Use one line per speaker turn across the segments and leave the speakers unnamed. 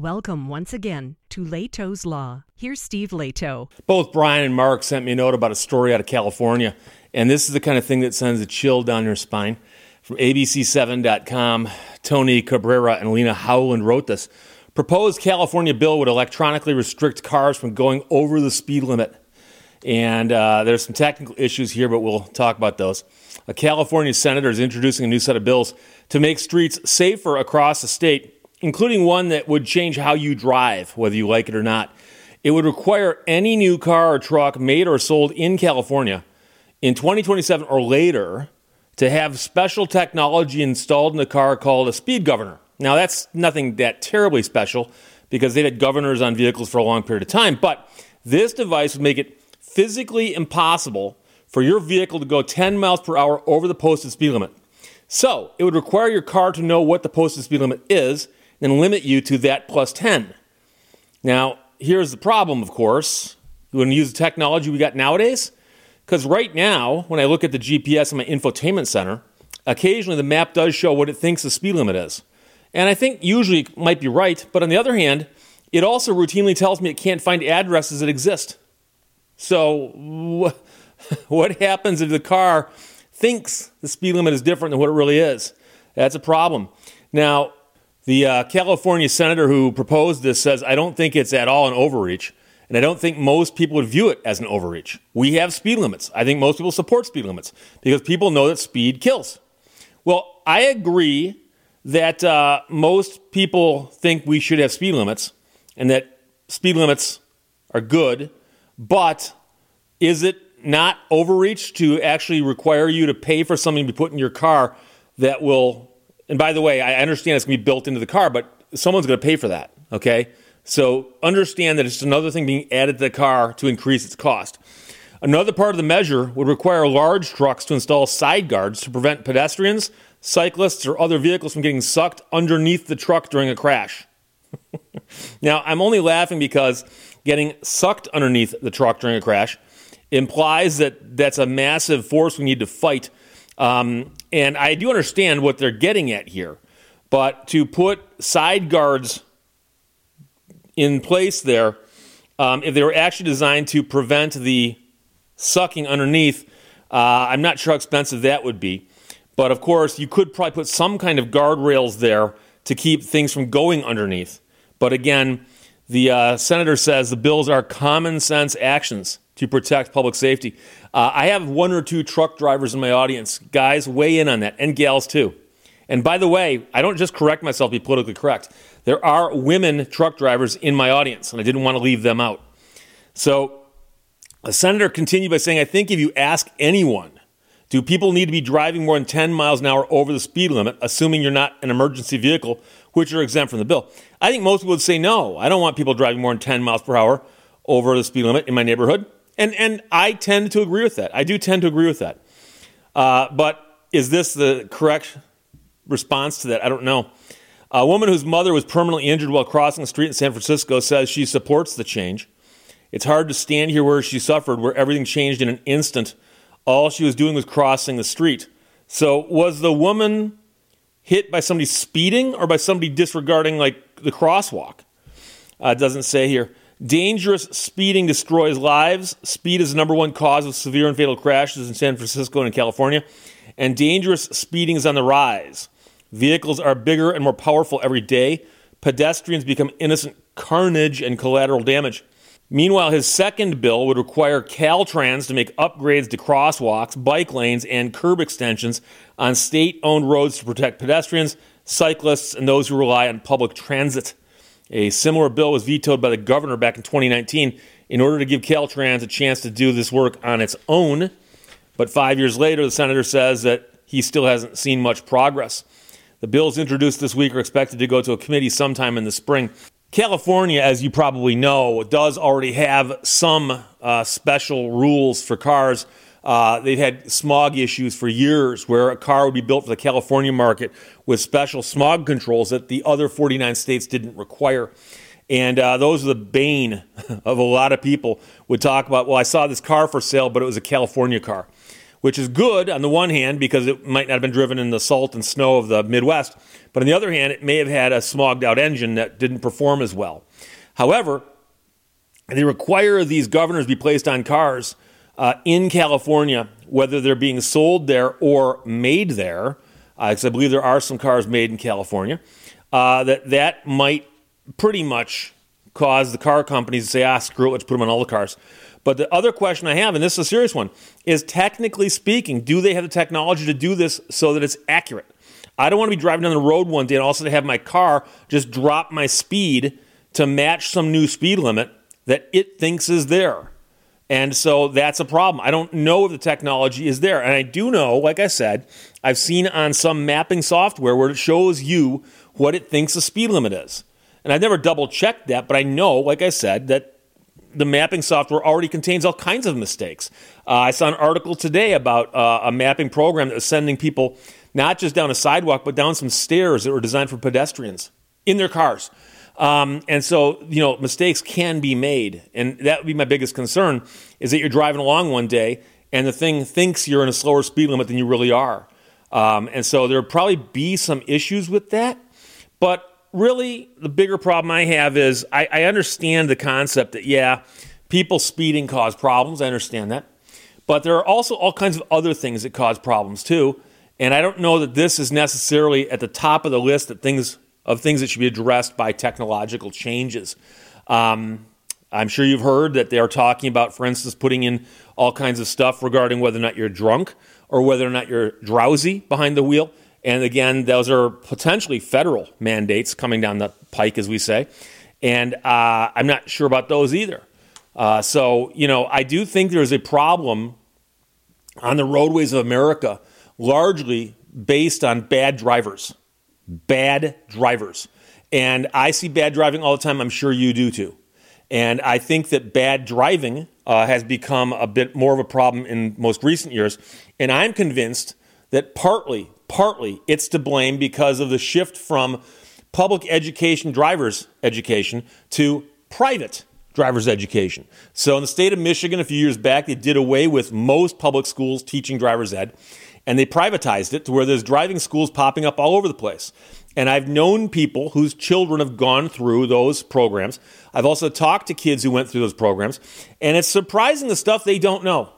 Welcome once again to Lehto's Law. Here's Steve Lehto.
Both Brian and Mark sent me a note about a story out of California, and this is the kind of thing that sends a chill down your spine. From ABC7.com, Tony Cabrera and Lena Howland wrote this. Proposed California bill would electronically restrict cars from going over the speed limit. And uh, there's some technical issues here, but we'll talk about those. A California senator is introducing a new set of bills to make streets safer across the state including one that would change how you drive, whether you like it or not. It would require any new car or truck made or sold in California in 2027 or later to have special technology installed in the car called a speed governor. Now, that's nothing that terribly special because they've had governors on vehicles for a long period of time, but this device would make it physically impossible for your vehicle to go 10 miles per hour over the posted speed limit. So, it would require your car to know what the posted speed limit is and limit you to that plus 10. Now, here's the problem, of course. You want to use the technology we got nowadays? Because right now, when I look at the GPS in my infotainment center, occasionally the map does show what it thinks the speed limit is. And I think usually it might be right, but on the other hand, it also routinely tells me it can't find addresses that exist. So, what happens if the car thinks the speed limit is different than what it really is? That's a problem. Now, the uh, California senator who proposed this says, I don't think it's at all an overreach, and I don't think most people would view it as an overreach. We have speed limits. I think most people support speed limits because people know that speed kills. Well, I agree that uh, most people think we should have speed limits and that speed limits are good, but is it not overreach to actually require you to pay for something to be put in your car that will and by the way, I understand it's going to be built into the car, but someone's going to pay for that. Okay. So understand that it's another thing being added to the car to increase its cost. Another part of the measure would require large trucks to install side guards to prevent pedestrians, cyclists, or other vehicles from getting sucked underneath the truck during a crash. now, I'm only laughing because getting sucked underneath the truck during a crash implies that that's a massive force we need to fight um, and I do understand what they're getting at here. But to put side guards in place there, um, if they were actually designed to prevent the sucking underneath, uh, I'm not sure how expensive that would be. But of course, you could probably put some kind of guardrails there to keep things from going underneath. But again, the uh, senator says the bills are common sense actions to protect public safety. Uh, I have one or two truck drivers in my audience. Guys, weigh in on that, and gals too. And by the way, I don't just correct myself, be politically correct. There are women truck drivers in my audience, and I didn't want to leave them out. So the senator continued by saying, I think if you ask anyone, do people need to be driving more than 10 miles an hour over the speed limit, assuming you're not an emergency vehicle, which are exempt from the bill? I think most people would say no. I don't want people driving more than 10 miles per hour over the speed limit in my neighborhood. And, and I tend to agree with that. I do tend to agree with that. Uh, but is this the correct response to that? I don't know. A woman whose mother was permanently injured while crossing the street in San Francisco says she supports the change. It's hard to stand here where she suffered, where everything changed in an instant. All she was doing was crossing the street. So, was the woman hit by somebody speeding or by somebody disregarding like the crosswalk? Uh, it doesn't say here. Dangerous speeding destroys lives. Speed is the number one cause of severe and fatal crashes in San Francisco and in California. And dangerous speeding is on the rise. Vehicles are bigger and more powerful every day. Pedestrians become innocent carnage and collateral damage. Meanwhile, his second bill would require Caltrans to make upgrades to crosswalks, bike lanes, and curb extensions on state owned roads to protect pedestrians, cyclists, and those who rely on public transit. A similar bill was vetoed by the governor back in 2019 in order to give Caltrans a chance to do this work on its own. But five years later, the senator says that he still hasn't seen much progress. The bills introduced this week are expected to go to a committee sometime in the spring. California, as you probably know, does already have some uh, special rules for cars uh, they've had smog issues for years where a car would be built for the California market with special smog controls that the other 49 states didn't require. And uh, those are the bane of a lot of people would talk about, well, I saw this car for sale, but it was a California car. which is good on the one hand because it might not have been driven in the salt and snow of the Midwest, but on the other hand, it may have had a smogged out engine that didn't perform as well. However, they require these governors be placed on cars uh, in California, whether they're being sold there or made there, because uh, I believe there are some cars made in California, uh, that that might pretty much cause the car companies to say, ah, screw it, let's put them on all the cars. But the other question I have, and this is a serious one, is technically speaking, do they have the technology to do this so that it's accurate? I don't want to be driving down the road one day and also to have my car just drop my speed to match some new speed limit that it thinks is there. And so that's a problem. I don't know if the technology is there. And I do know, like I said, I've seen on some mapping software where it shows you what it thinks the speed limit is. And I've never double checked that, but I know, like I said, that the mapping software already contains all kinds of mistakes. Uh, I saw an article today about uh, a mapping program that was sending people not just down a sidewalk, but down some stairs that were designed for pedestrians in their cars. Um, and so, you know, mistakes can be made. And that would be my biggest concern is that you're driving along one day and the thing thinks you're in a slower speed limit than you really are. Um, and so there'll probably be some issues with that. But really, the bigger problem I have is I, I understand the concept that, yeah, people speeding cause problems. I understand that. But there are also all kinds of other things that cause problems too. And I don't know that this is necessarily at the top of the list that things of things that should be addressed by technological changes. Um, I'm sure you've heard that they are talking about, for instance, putting in all kinds of stuff regarding whether or not you're drunk or whether or not you're drowsy behind the wheel. And again, those are potentially federal mandates coming down the pike, as we say. And uh, I'm not sure about those either. Uh, so, you know, I do think there's a problem on the roadways of America, largely based on bad drivers. Bad drivers. And I see bad driving all the time. I'm sure you do too. And I think that bad driving uh, has become a bit more of a problem in most recent years. And I'm convinced that partly, partly it's to blame because of the shift from public education driver's education to private driver's education. So in the state of Michigan a few years back, they did away with most public schools teaching driver's ed and they privatized it to where there's driving schools popping up all over the place. And I've known people whose children have gone through those programs. I've also talked to kids who went through those programs, and it's surprising the stuff they don't know.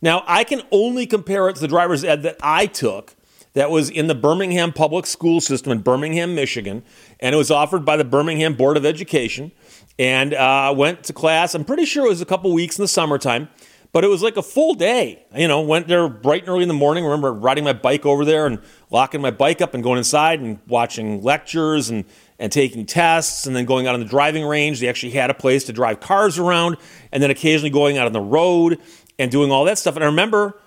Now, I can only compare it to the driver's ed that I took that was in the Birmingham public school system in Birmingham, Michigan, and it was offered by the Birmingham Board of Education. And uh, went to class. I'm pretty sure it was a couple weeks in the summertime, but it was like a full day. You know, went there bright and early in the morning. I remember riding my bike over there and locking my bike up and going inside and watching lectures and and taking tests and then going out on the driving range. They actually had a place to drive cars around and then occasionally going out on the road and doing all that stuff. And I remember,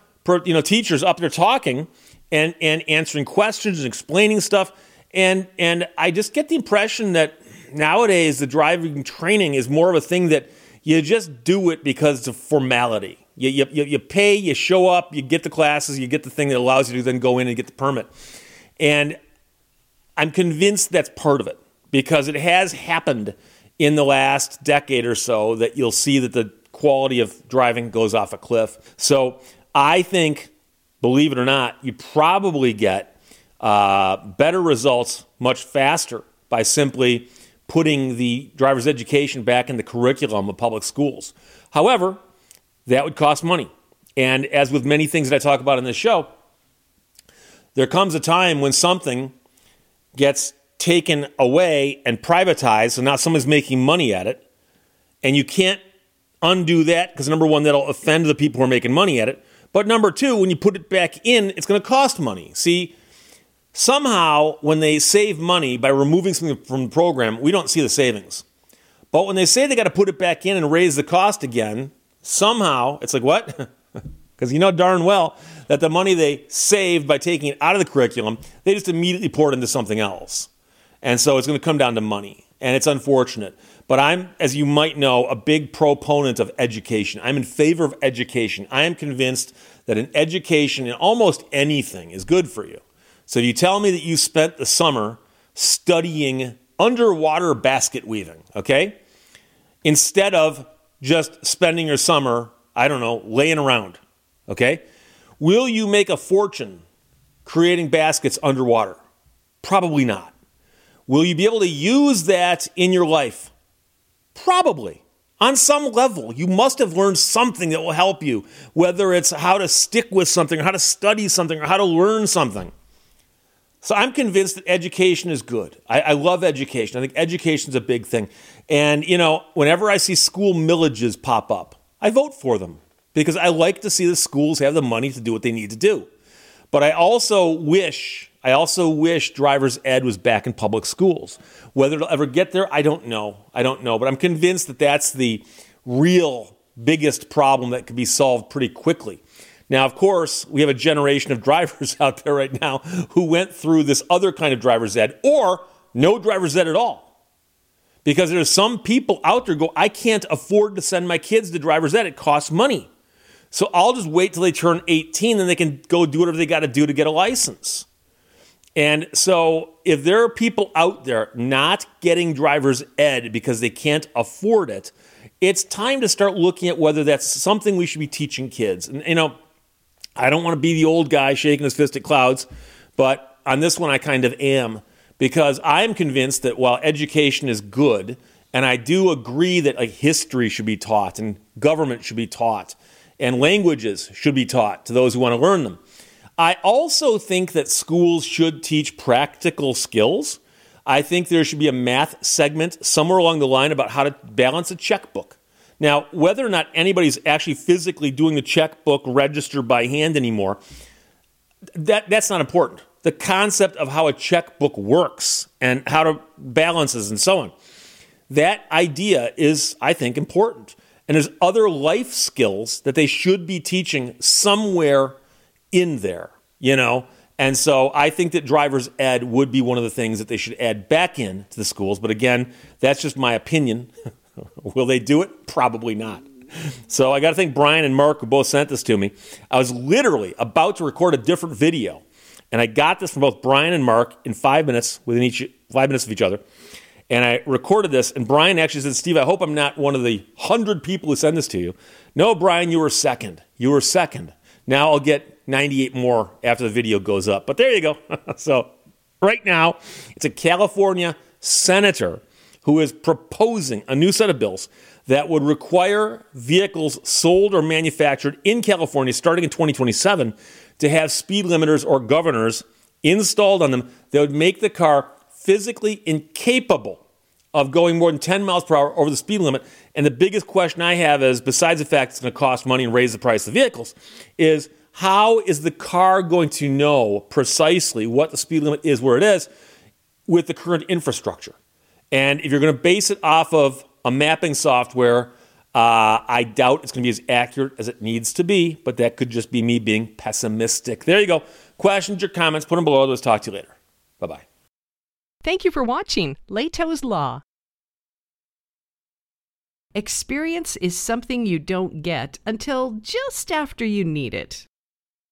you know, teachers up there talking and and answering questions and explaining stuff. And and I just get the impression that nowadays the driving training is more of a thing that you just do it because it's a formality. You, you, you pay, you show up, you get the classes, you get the thing that allows you to then go in and get the permit. And I'm convinced that's part of it because it has happened in the last decade or so that you'll see that the quality of driving goes off a cliff. So I think, believe it or not, you probably get uh, better results much faster by simply putting the driver's education back in the curriculum of public schools. However, that would cost money. And as with many things that I talk about in this show, there comes a time when something gets taken away and privatized, so now someone's making money at it, and you can't undo that because number one, that'll offend the people who are making money at it. But number two, when you put it back in, it's going to cost money. See, somehow when they save money by removing something from the program, we don't see the savings. But when they say they got to put it back in and raise the cost again, somehow it's like, what? Because you know darn well that the money they saved by taking it out of the curriculum, they just immediately pour it into something else. And so it's going to come down to money. And it's unfortunate. But I'm, as you might know, a big proponent of education. I'm in favor of education. I am convinced that an education in almost anything is good for you. So you tell me that you spent the summer studying underwater basket weaving, okay? Instead of just spending your summer, I don't know, laying around, okay? Will you make a fortune creating baskets underwater? Probably not. Will you be able to use that in your life? Probably. On some level, you must have learned something that will help you, whether it's how to stick with something, or how to study something, or how to learn something. So I'm convinced that education is good. I, I love education. I think education is a big thing. And, you know, whenever I see school millages pop up, I vote for them because I like to see the schools have the money to do what they need to do. But I also wish, I also wish driver's ed was back in public schools. Whether it'll ever get there, I don't know. I don't know. But I'm convinced that that's the real biggest problem that could be solved pretty quickly. Now, of course, we have a generation of drivers out there right now who went through this other kind of driver's ed or no driver's ed at all. Because there's some people out there go, I can't afford to send my kids to driver's ed. It costs money. So I'll just wait till they turn 18 and they can go do whatever they got to do to get a license. And so if there are people out there not getting driver's ed because they can't afford it, it's time to start looking at whether that's something we should be teaching kids. And you know, I don't want to be the old guy shaking his fist at clouds, but on this one I kind of am because I'm convinced that while education is good, and I do agree that like history should be taught and government should be taught and languages should be taught to those who want to learn them. I also think that schools should teach practical skills. I think there should be a math segment somewhere along the line about how to balance a checkbook. Now, whether or not anybody's actually physically doing the checkbook register by hand anymore, that, that's not important. The concept of how a checkbook works and how to balances and so on. That idea is, I think, important. And there's other life skills that they should be teaching somewhere in there, you know? And so I think that driver's ed would be one of the things that they should add back in to the schools. But again, that's just my opinion. Will they do it? Probably not. So I got to thank Brian and Mark who both sent this to me. I was literally about to record a different video, and I got this from both Brian and Mark in five minutes within each five minutes of each other. And I recorded this, and Brian actually said, Steve, I hope I'm not one of the hundred people who send this to you. No, Brian, you were second. You were second. Now I'll get 98 more after the video goes up. But there you go. so right now, it's a California senator who is proposing a new set of bills that would require vehicles sold or manufactured in California starting in 2027 to have speed limiters or governors installed on them that would make the car physically incapable of going more than 10 miles per hour over the speed limit. And the biggest question I have is, besides the fact it's going to cost money and raise the price of vehicles, is how is the car going to know precisely what the speed limit is where it is with the current infrastructure? And if you're going to base it off of a mapping software, uh, I doubt it's going to be as accurate as it needs to be, but that could just be me being pessimistic. There you go. Questions or comments, put them below. Let's talk to you later. Bye bye.
Thank you for watching Lehto's Law. Experience is something you don't get until just after you need it.